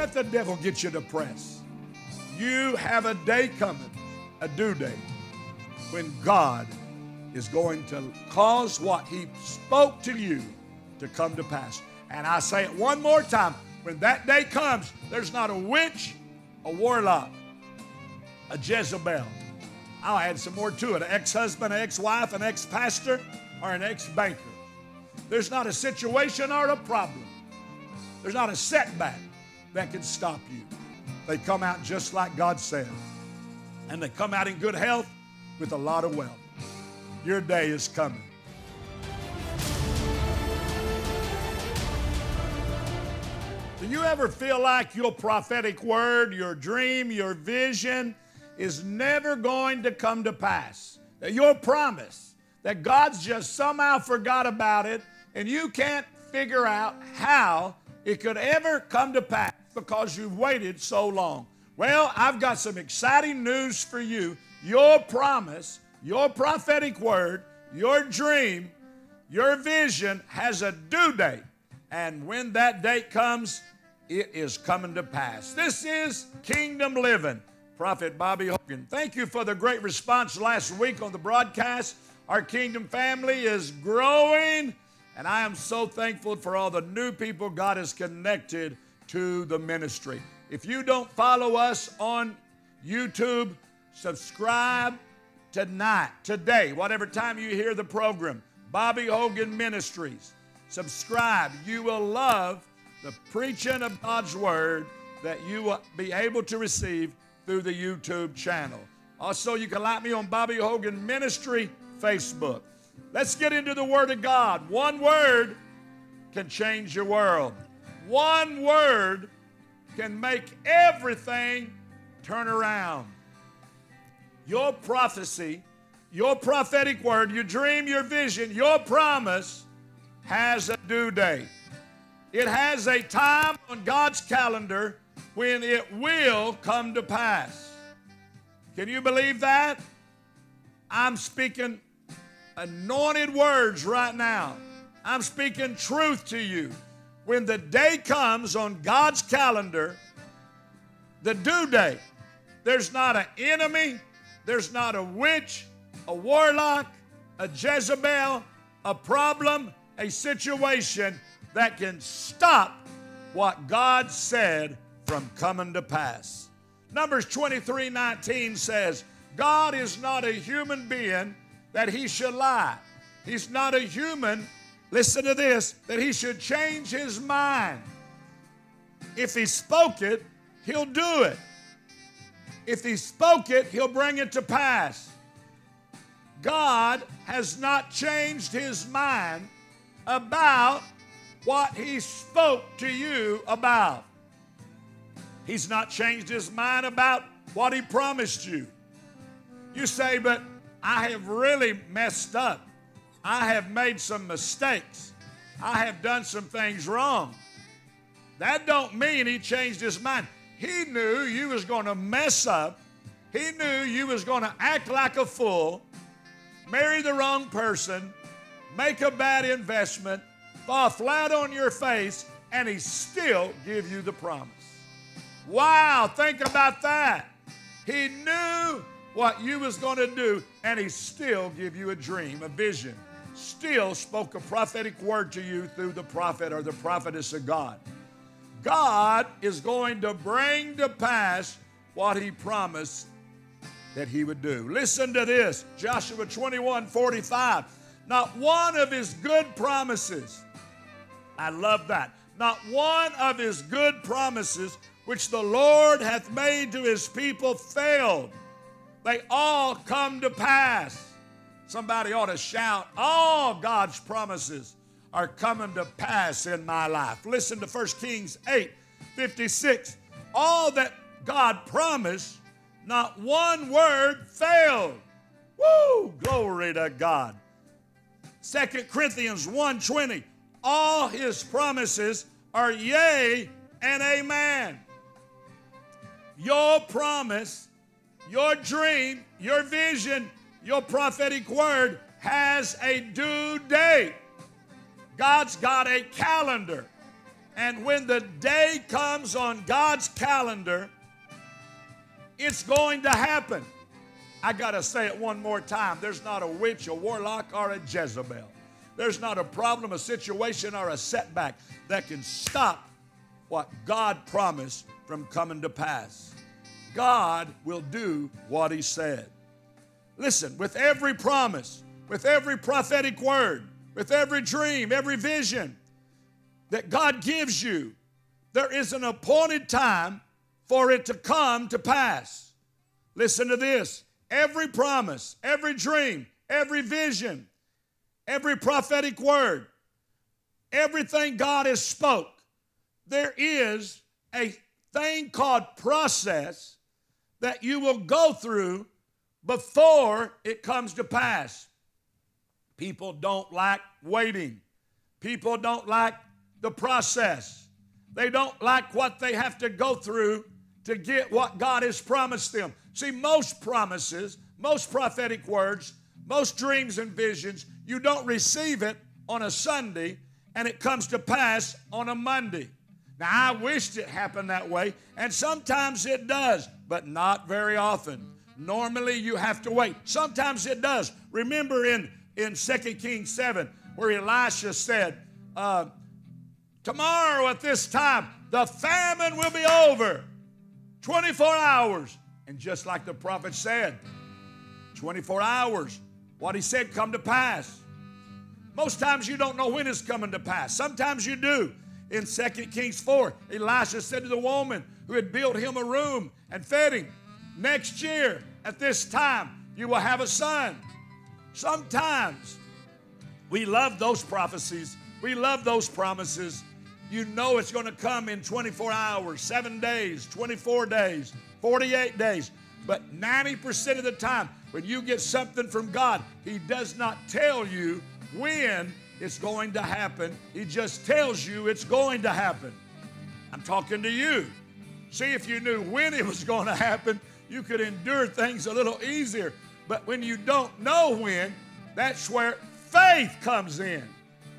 let the devil get you depressed. You have a day coming, a due day, when God is going to cause what He spoke to you to come to pass. And I say it one more time when that day comes, there's not a witch, a warlock, a Jezebel. I'll add some more to it an ex husband, an ex wife, an ex pastor, or an ex banker. There's not a situation or a problem. There's not a setback that can stop you. They come out just like God said. And they come out in good health with a lot of wealth. Your day is coming. Do you ever feel like your prophetic word, your dream, your vision is never going to come to pass? That your promise, that God's just somehow forgot about it, and you can't figure out how it could ever come to pass because you've waited so long. Well, I've got some exciting news for you. Your promise, your prophetic word, your dream, your vision has a due date. And when that date comes, it is coming to pass. This is Kingdom Living. Prophet Bobby Hogan. Thank you for the great response last week on the broadcast. Our kingdom family is growing, and I am so thankful for all the new people God has connected to the ministry. If you don't follow us on YouTube, subscribe tonight, today, whatever time you hear the program. Bobby Hogan Ministries. Subscribe. You will love the preaching of God's Word that you will be able to receive through the YouTube channel. Also, you can like me on Bobby Hogan Ministry Facebook. Let's get into the Word of God. One word can change your world. One word can make everything turn around. Your prophecy, your prophetic word, your dream, your vision, your promise has a due date. It has a time on God's calendar when it will come to pass. Can you believe that? I'm speaking anointed words right now. I'm speaking truth to you. When the day comes on God's calendar, the due date, there's not an enemy, there's not a witch, a warlock, a Jezebel, a problem, a situation that can stop what God said from coming to pass. Numbers 23 19 says, God is not a human being that he should lie. He's not a human, listen to this, that he should change his mind. If he spoke it, he'll do it. If he spoke it, he'll bring it to pass. God has not changed his mind about what he spoke to you about. He's not changed his mind about what he promised you. You say, but I have really messed up. I have made some mistakes. I have done some things wrong. That don't mean he changed his mind. He knew you was going to mess up. He knew you was going to act like a fool, marry the wrong person, make a bad investment, fall flat on your face, and he still give you the promise. Wow, think about that. He knew what you was going to do, and he still give you a dream, a vision. Still spoke a prophetic word to you through the prophet or the prophetess of God. God is going to bring to pass what he promised that he would do. Listen to this Joshua 21 45. Not one of his good promises, I love that. Not one of his good promises which the Lord hath made to his people failed. They all come to pass. Somebody ought to shout, All God's promises are coming to pass in my life. Listen to 1 Kings 8 56. All that God promised, not one word failed. Woo! Glory to God. 2 Corinthians 1:20. All his promises are yea and amen. Your promise, your dream, your vision, your prophetic word has a due date. God's got a calendar, And when the day comes on God's calendar, it's going to happen. I got to say it one more time. There's not a witch, a warlock, or a Jezebel. There's not a problem, a situation, or a setback that can stop what God promised from coming to pass. God will do what He said. Listen, with every promise, with every prophetic word, with every dream, every vision that God gives you, there is an appointed time for it to come to pass. Listen to this every promise, every dream, every vision, every prophetic word, everything God has spoke, there is a thing called process that you will go through before it comes to pass. People don't like waiting. People don't like the process. They don't like what they have to go through to get what God has promised them. See, most promises, most prophetic words, most dreams and visions, you don't receive it on a Sunday and it comes to pass on a Monday. Now, I wished it happened that way, and sometimes it does, but not very often. Normally, you have to wait. Sometimes it does. Remember in, in 2 Kings 7, where Elisha said, uh, Tomorrow at this time, the famine will be over. 24 hours. And just like the prophet said, 24 hours, what he said come to pass. Most times you don't know when it's coming to pass. Sometimes you do. In 2 Kings 4, Elisha said to the woman who had built him a room and fed him, Next year at this time, you will have a son. Sometimes we love those prophecies, we love those promises. You know it's going to come in 24 hours, seven days, 24 days, 48 days. But 90% of the time, when you get something from God, He does not tell you when it's going to happen. He just tells you it's going to happen. I'm talking to you. See, if you knew when it was going to happen, you could endure things a little easier. But when you don't know when, that's where faith comes in.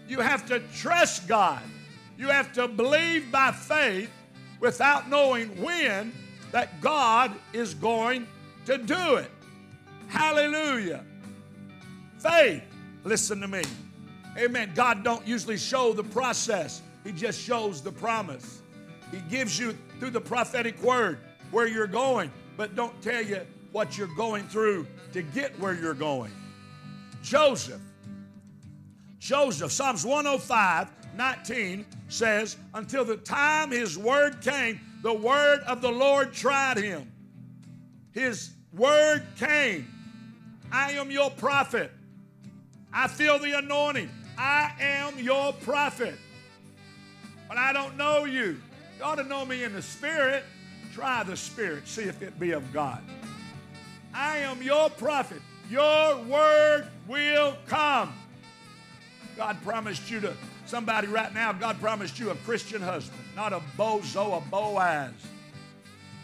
You have to trust God. You have to believe by faith without knowing when that God is going to do it. Hallelujah. Faith, listen to me. Amen. God don't usually show the process. He just shows the promise. He gives you through the prophetic word where you're going, but don't tell you what you're going through to get where you're going. Joseph. Joseph, Psalms 105, 19 says, Until the time his word came, the word of the Lord tried him. His word came. I am your prophet. I feel the anointing. I am your prophet. But I don't know you. You ought to know me in the spirit. Try the spirit, see if it be of God. I am your prophet. Your word will come. God promised you to, somebody right now, God promised you a Christian husband, not a bozo, a Boaz.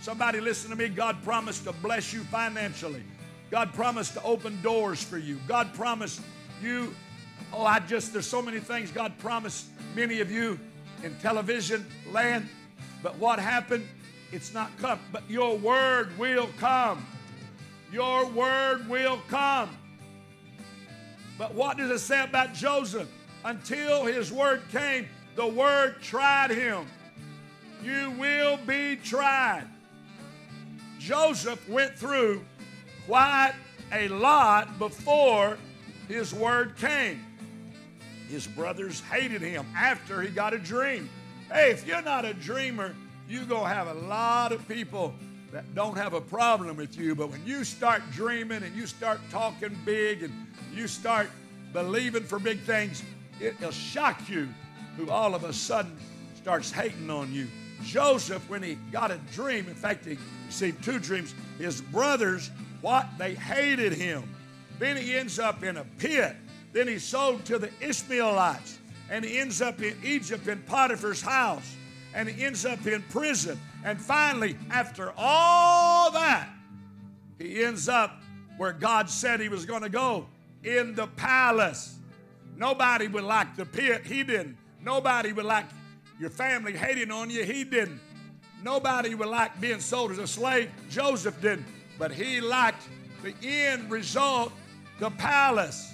Somebody listen to me, God promised to bless you financially. God promised to open doors for you. God promised you, oh, I just, there's so many things God promised many of you in television land. But what happened? It's not come. But your word will come. Your word will come. But what does it say about Joseph? Until his word came, the word tried him. You will be tried. Joseph went through quite a lot before his word came. His brothers hated him after he got a dream. Hey, if you're not a dreamer, you're going to have a lot of people that don't have a problem with you. But when you start dreaming and you start talking big and you start believing for big things, it'll shock you who all of a sudden starts hating on you. Joseph, when he got a dream, in fact, he received two dreams, his brothers, what? They hated him. Then he ends up in a pit. Then he's sold to the Ishmaelites. And he ends up in Egypt in Potiphar's house. And he ends up in prison. And finally, after all that, he ends up where God said he was going to go in the palace. Nobody would like the pit. He didn't. Nobody would like your family hating on you. He didn't. Nobody would like being sold as a slave. Joseph didn't. But he liked the end result, the palace.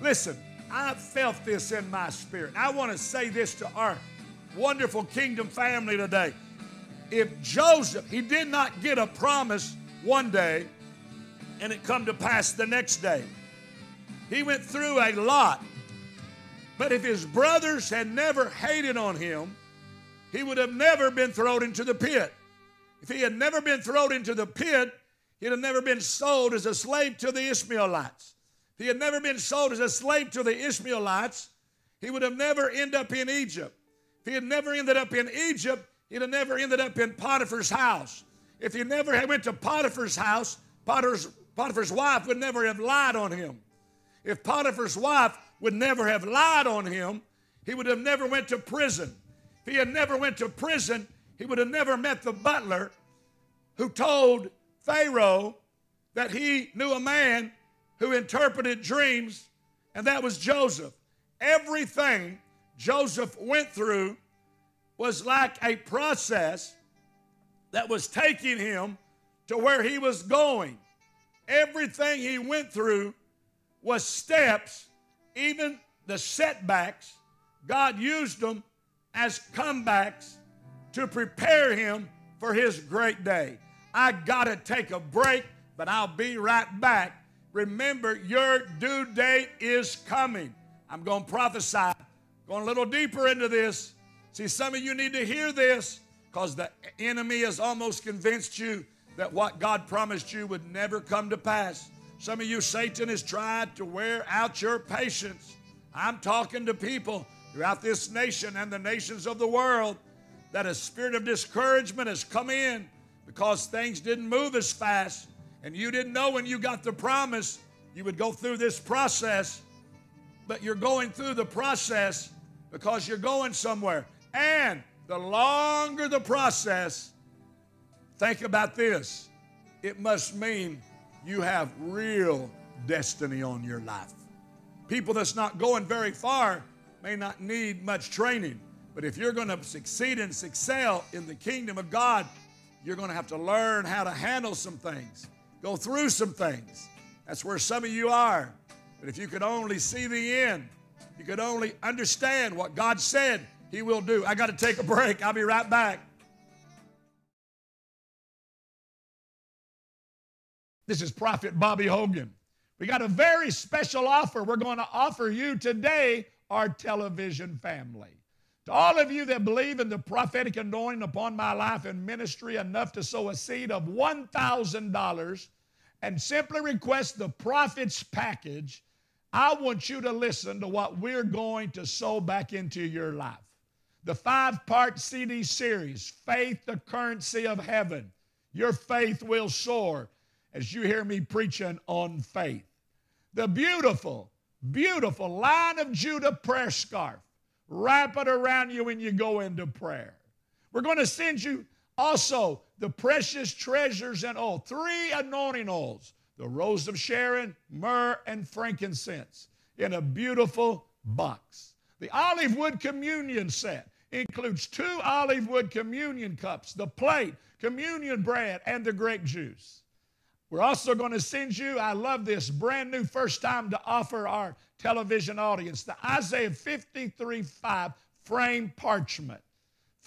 Listen, I felt this in my spirit. I want to say this to our wonderful kingdom family today. If Joseph, he did not get a promise one day and it come to pass the next day. He went through a lot. But if his brothers had never hated on him, he would have never been thrown into the pit. If he had never been thrown into the pit, he'd have never been sold as a slave to the Ishmaelites. If he had never been sold as a slave to the Ishmaelites, he would have never ended up in Egypt. If he had never ended up in Egypt, he'd have never ended up in Potiphar's house. If he never had went to Potiphar's house, Potiphar's, Potiphar's wife would never have lied on him. If Potiphar's wife would never have lied on him, he would have never went to prison. If he had never went to prison, he would have never met the butler who told Pharaoh that he knew a man who interpreted dreams, and that was Joseph. Everything Joseph went through was like a process that was taking him to where he was going. Everything he went through was steps, even the setbacks, God used them as comebacks to prepare him for his great day. I got to take a break, but I'll be right back. Remember, your due date is coming. I'm going to prophesy, going a little deeper into this. See, some of you need to hear this because the enemy has almost convinced you that what God promised you would never come to pass. Some of you, Satan has tried to wear out your patience. I'm talking to people throughout this nation and the nations of the world that a spirit of discouragement has come in because things didn't move as fast and you didn't know when you got the promise you would go through this process, but you're going through the process because you're going somewhere. And the longer the process, think about this it must mean you have real destiny on your life. People that's not going very far may not need much training, but if you're going to succeed and excel in the kingdom of God, you're going to have to learn how to handle some things, go through some things. That's where some of you are. But if you could only see the end, you could only understand what God said He will do. I got to take a break. I'll be right back. This is Prophet Bobby Hogan. We got a very special offer we're going to offer you today, our television family. To all of you that believe in the prophetic anointing upon my life and ministry enough to sow a seed of $1,000 and simply request the prophet's package, I want you to listen to what we're going to sow back into your life. The five part CD series, Faith, the Currency of Heaven. Your faith will soar as you hear me preaching on faith. The beautiful, beautiful Lion of Judah prayer scarf. Wrap it around you when you go into prayer. We're going to send you also the precious treasures and oil, three anointing oils the rose of Sharon, myrrh, and frankincense in a beautiful box. The olive wood communion set includes two olive wood communion cups, the plate, communion bread, and the grape juice. We're also going to send you, I love this, brand new first time to offer our television audience the Isaiah 53 5 frame parchment.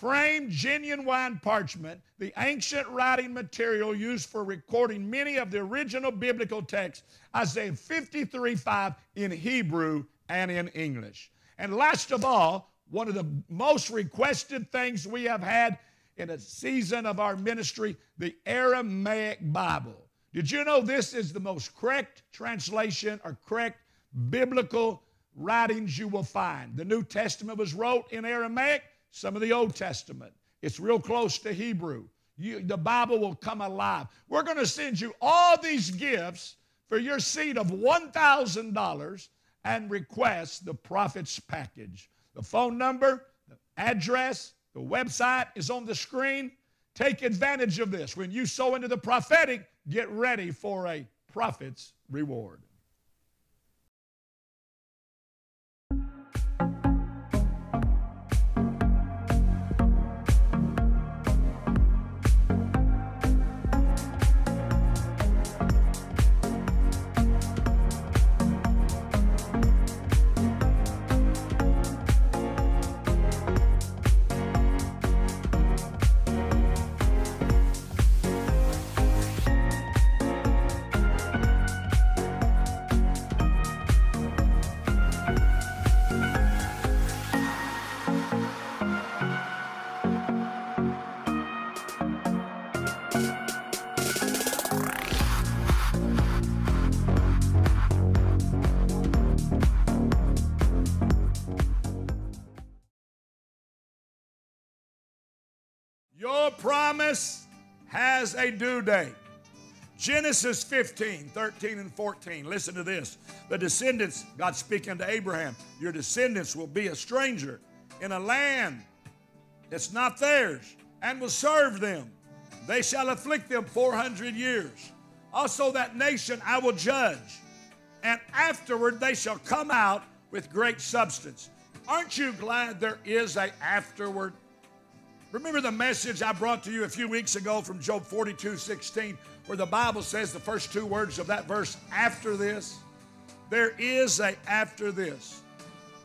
Frame genuine wine parchment, the ancient writing material used for recording many of the original biblical texts, Isaiah 53 5 in Hebrew and in English. And last of all, one of the most requested things we have had in a season of our ministry, the Aramaic Bible. Did you know this is the most correct translation or correct biblical writings you will find? The New Testament was wrote in Aramaic, some of the Old Testament. It's real close to Hebrew. You, the Bible will come alive. We're going to send you all these gifts for your seed of $1,000 and request the prophet's package. The phone number, the address, the website is on the screen. Take advantage of this. When you sow into the prophetic, get ready for a prophet's reward. Promise has a due date. Genesis 15, 13, and 14. Listen to this. The descendants, God speaking to Abraham, your descendants will be a stranger in a land that's not theirs and will serve them. They shall afflict them 400 years. Also, that nation I will judge, and afterward they shall come out with great substance. Aren't you glad there is a afterward? Remember the message I brought to you a few weeks ago from Job 42 16, where the Bible says the first two words of that verse, after this? There is a after this.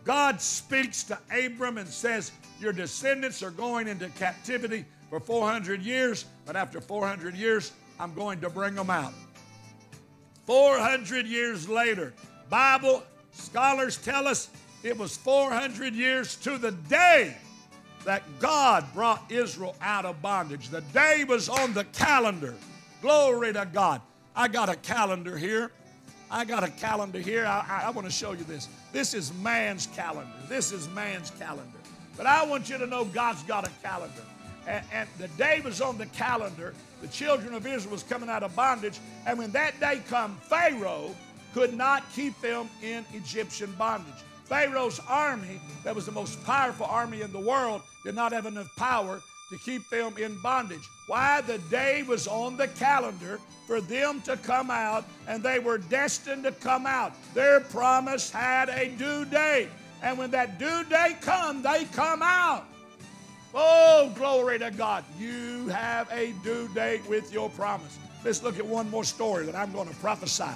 God speaks to Abram and says, Your descendants are going into captivity for 400 years, but after 400 years, I'm going to bring them out. 400 years later, Bible scholars tell us it was 400 years to the day that God brought Israel out of bondage. The day was on the calendar. Glory to God. I got a calendar here. I got a calendar here. I, I, I want to show you this. This is man's calendar. This is man's calendar. But I want you to know God's got a calendar. And, and the day was on the calendar. The children of Israel was coming out of bondage. And when that day come, Pharaoh could not keep them in Egyptian bondage. Pharaoh's army, that was the most powerful army in the world, did not have enough power to keep them in bondage. Why? The day was on the calendar for them to come out, and they were destined to come out. Their promise had a due date. And when that due date come, they come out. Oh, glory to God. You have a due date with your promise. Let's look at one more story that I'm going to prophesy.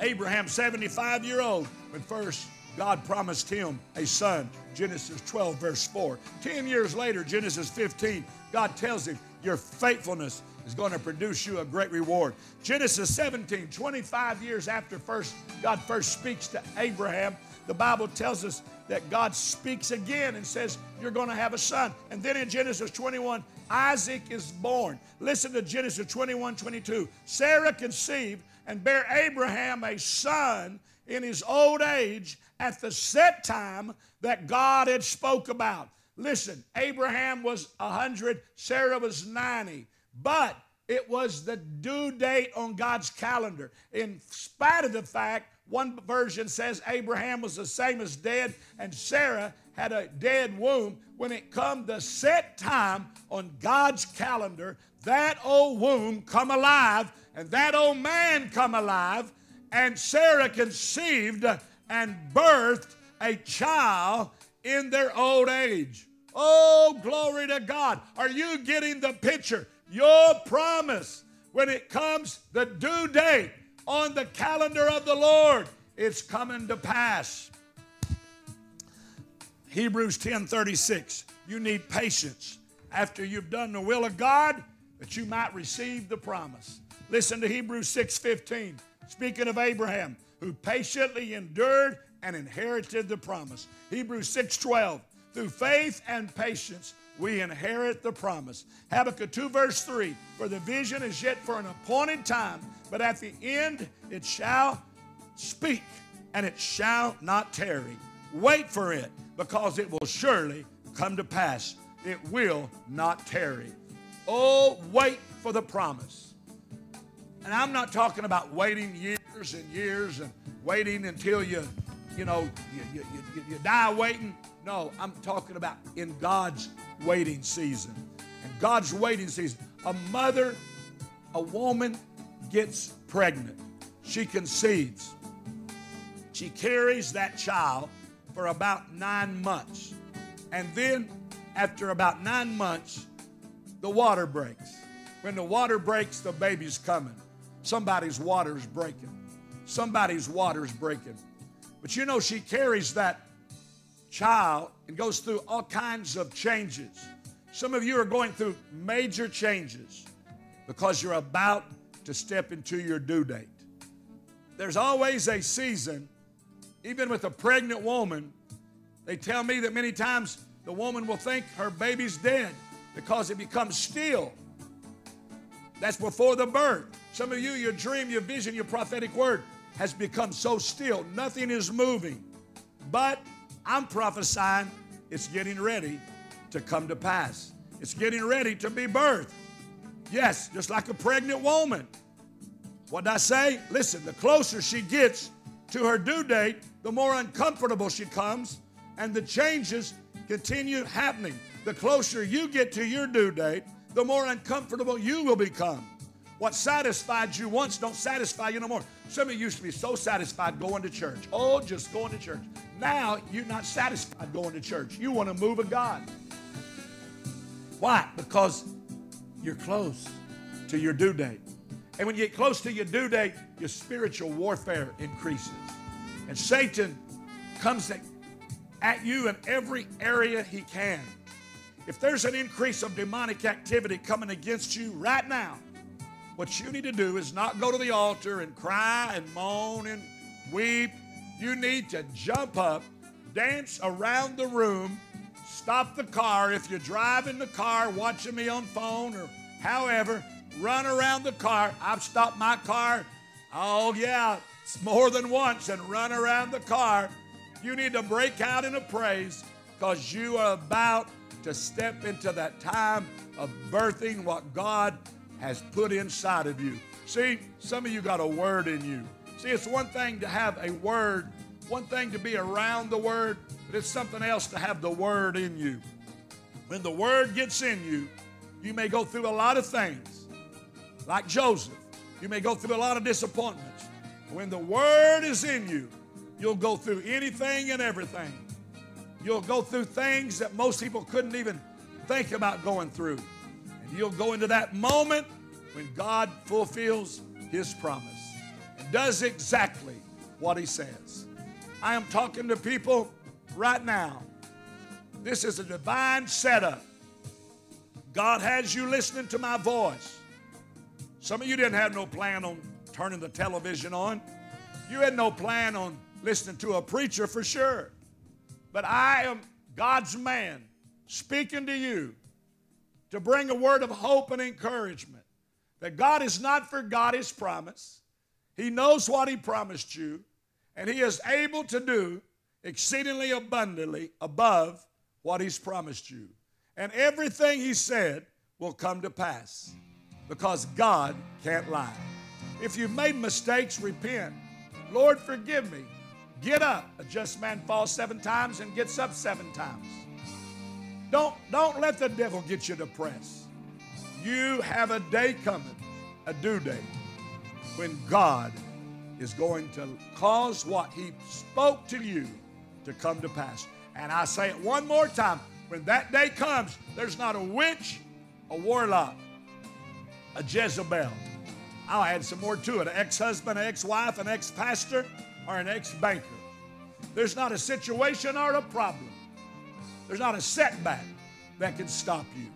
Abraham, 75 year old, when first God promised him a son. Genesis 12, verse 4. Ten years later, Genesis 15, God tells him, Your faithfulness is going to produce you a great reward. Genesis 17, 25 years after first God first speaks to Abraham, the Bible tells us that God speaks again and says, You're going to have a son. And then in Genesis 21, Isaac is born. Listen to Genesis 21, 22. Sarah conceived and bare Abraham a son in his old age at the set time that God had spoke about. Listen, Abraham was 100, Sarah was 90, but it was the due date on God's calendar. In spite of the fact, one version says Abraham was the same as dead, and Sarah had a dead womb. When it come the set time on God's calendar, that old womb come alive, and that old man come alive, and Sarah conceived and birthed a child in their old age. Oh, glory to God. Are you getting the picture? Your promise, when it comes the due date on the calendar of the Lord, it's coming to pass. Hebrews 10 36. You need patience after you've done the will of God that you might receive the promise. Listen to Hebrews 6 15. Speaking of Abraham, who patiently endured and inherited the promise. Hebrews 6:12. Through faith and patience we inherit the promise. Habakkuk 2 verse 3. For the vision is yet for an appointed time, but at the end it shall speak and it shall not tarry. Wait for it because it will surely come to pass. It will not tarry. Oh, wait for the promise. And I'm not talking about waiting years and years and waiting until you, you know, you, you, you, you die waiting. No, I'm talking about in God's waiting season. And God's waiting season. A mother, a woman gets pregnant. She conceives. She carries that child for about nine months. And then, after about nine months, the water breaks. When the water breaks, the baby's coming. Somebody's water's breaking. Somebody's water's breaking. But you know, she carries that child and goes through all kinds of changes. Some of you are going through major changes because you're about to step into your due date. There's always a season, even with a pregnant woman. They tell me that many times the woman will think her baby's dead because it becomes still. That's before the birth. Some of you, your dream, your vision, your prophetic word has become so still. Nothing is moving. But I'm prophesying it's getting ready to come to pass. It's getting ready to be birthed. Yes, just like a pregnant woman. What did I say? Listen, the closer she gets to her due date, the more uncomfortable she comes, and the changes continue happening. The closer you get to your due date, the more uncomfortable you will become. What satisfied you once don't satisfy you no more. Some of you used to be so satisfied going to church. Oh, just going to church. Now you're not satisfied going to church. You want to move of God. Why? Because you're close to your due date. And when you get close to your due date, your spiritual warfare increases. And Satan comes at you in every area he can. If there's an increase of demonic activity coming against you right now, what you need to do is not go to the altar and cry and moan and weep. You need to jump up, dance around the room, stop the car. If you're driving the car, watching me on phone or however, run around the car. I've stopped my car, oh yeah, it's more than once, and run around the car. You need to break out in a praise because you are about to step into that time of birthing what God has put inside of you. See, some of you got a word in you. See, it's one thing to have a word, one thing to be around the word, but it's something else to have the word in you. When the word gets in you, you may go through a lot of things. Like Joseph, you may go through a lot of disappointments. When the word is in you, you'll go through anything and everything. You'll go through things that most people couldn't even think about going through. You'll go into that moment when God fulfills His promise and does exactly what He says. I am talking to people right now. This is a divine setup. God has you listening to my voice. Some of you didn't have no plan on turning the television on. You had no plan on listening to a preacher for sure. But I am God's man speaking to you to bring a word of hope and encouragement that God has not forgot his promise. He knows what he promised you, and he is able to do exceedingly abundantly above what he's promised you. And everything he said will come to pass because God can't lie. If you've made mistakes, repent. Lord, forgive me. Get up. A just man falls seven times and gets up seven times. Don't, don't let the devil get you depressed. You have a day coming, a due date, when God is going to cause what he spoke to you to come to pass. And I say it one more time. When that day comes, there's not a witch, a warlock, a Jezebel. I'll add some more to it an ex husband, an ex wife, an ex pastor, or an ex banker. There's not a situation or a problem. There's not a setback that can stop you.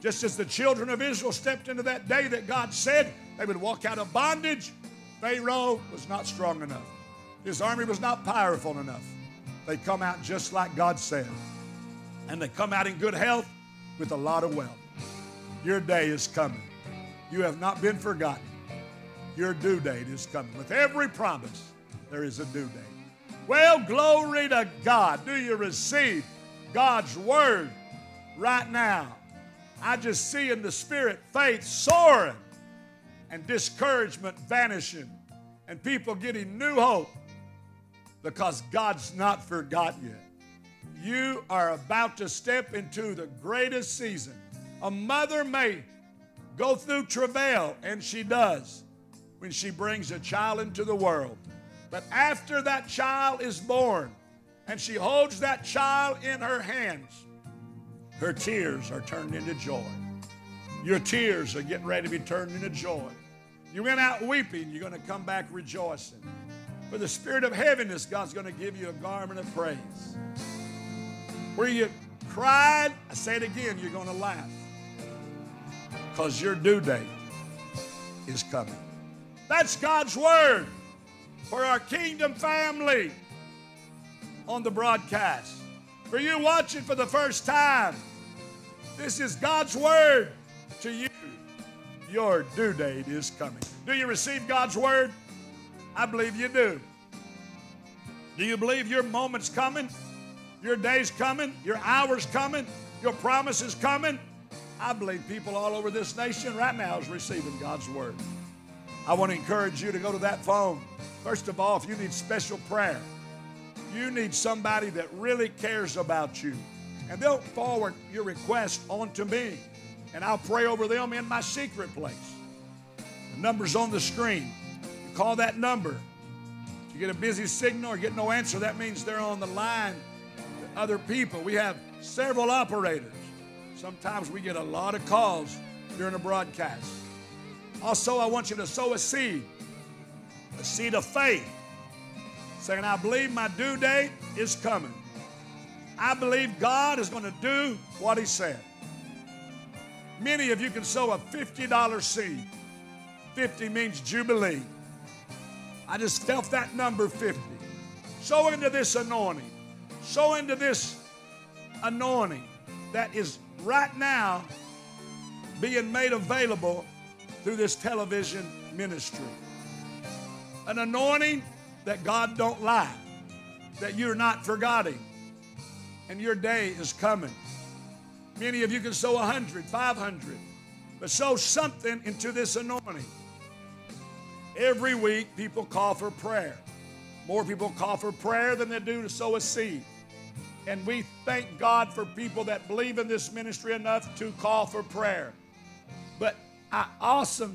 Just as the children of Israel stepped into that day that God said they would walk out of bondage, Pharaoh was not strong enough. His army was not powerful enough. They come out just like God said. And they come out in good health with a lot of wealth. Your day is coming. You have not been forgotten. Your due date is coming. With every promise, there is a due date. Well, glory to God. Do you receive God's word right now? I just see in the spirit faith soaring and discouragement vanishing and people getting new hope because God's not forgotten you. You are about to step into the greatest season. A mother may go through travail, and she does when she brings a child into the world. But after that child is born and she holds that child in her hands, her tears are turned into joy. Your tears are getting ready to be turned into joy. You went out weeping, you're going to come back rejoicing. For the spirit of heaviness, God's going to give you a garment of praise. Where you cried, I say it again, you're going to laugh. Because your due date is coming. That's God's word for our kingdom family on the broadcast. For you watching for the first time, this is God's word to you. Your due date is coming. Do you receive God's word? I believe you do. Do you believe your moment's coming? Your day's coming? Your hour's coming? Your promise is coming? I believe people all over this nation right now is receiving God's word. I want to encourage you to go to that phone. First of all, if you need special prayer, you need somebody that really cares about you. And they'll forward your request onto me. And I'll pray over them in my secret place. The number's on the screen. You call that number. If you get a busy signal or get no answer, that means they're on the line with other people. We have several operators. Sometimes we get a lot of calls during a broadcast. Also, I want you to sow a seed, a seed of faith, saying, I believe my due date is coming. I believe God is going to do what He said. Many of you can sow a $50 seed. 50 means Jubilee. I just felt that number 50. Sow into this anointing. Sow into this anointing that is right now being made available through this television ministry. An anointing that God don't lie, that you're not forgetting, and your day is coming. Many of you can sow 100, 500, but sow something into this anointing. Every week, people call for prayer. More people call for prayer than they do to sow a seed. And we thank God for people that believe in this ministry enough to call for prayer. But I also,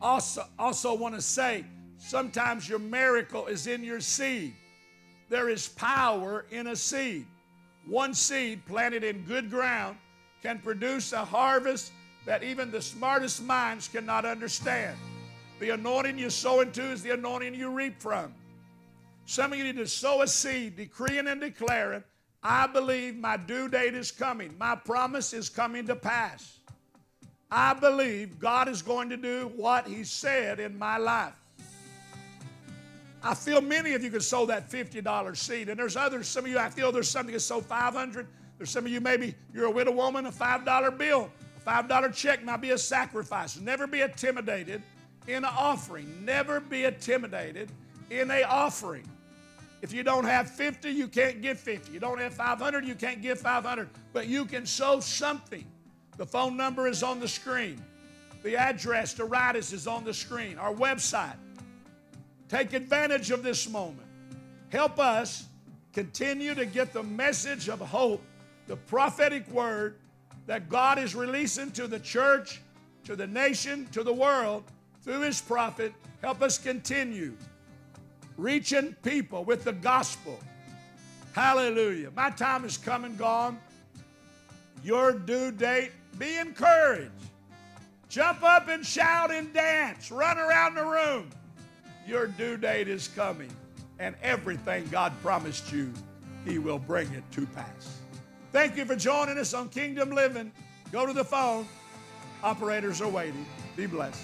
also, also want to say sometimes your miracle is in your seed. There is power in a seed. One seed planted in good ground can produce a harvest that even the smartest minds cannot understand. The anointing you sow into is the anointing you reap from. Some of you need to sow a seed, decreeing and declaring, I believe my due date is coming. My promise is coming to pass. I believe God is going to do what He said in my life. I feel many of you can sow that $50 seed, and there's others. Some of you, I feel there's some can sow 500. There's some of you, maybe you're a widow woman, a $5 bill, a $5 check might be a sacrifice. Never be intimidated in an offering. Never be intimidated in a offering. If you don't have 50, you can't give 50. You don't have 500, you can't give 500. But you can sow something. The phone number is on the screen. The address to write us is on the screen. Our website. Take advantage of this moment. Help us continue to get the message of hope, the prophetic word that God is releasing to the church, to the nation, to the world through his prophet. Help us continue reaching people with the gospel. Hallelujah. My time is come and gone. Your due date, be encouraged. Jump up and shout and dance. Run around the room. Your due date is coming. And everything God promised you, He will bring it to pass. Thank you for joining us on Kingdom Living. Go to the phone. Operators are waiting. Be blessed.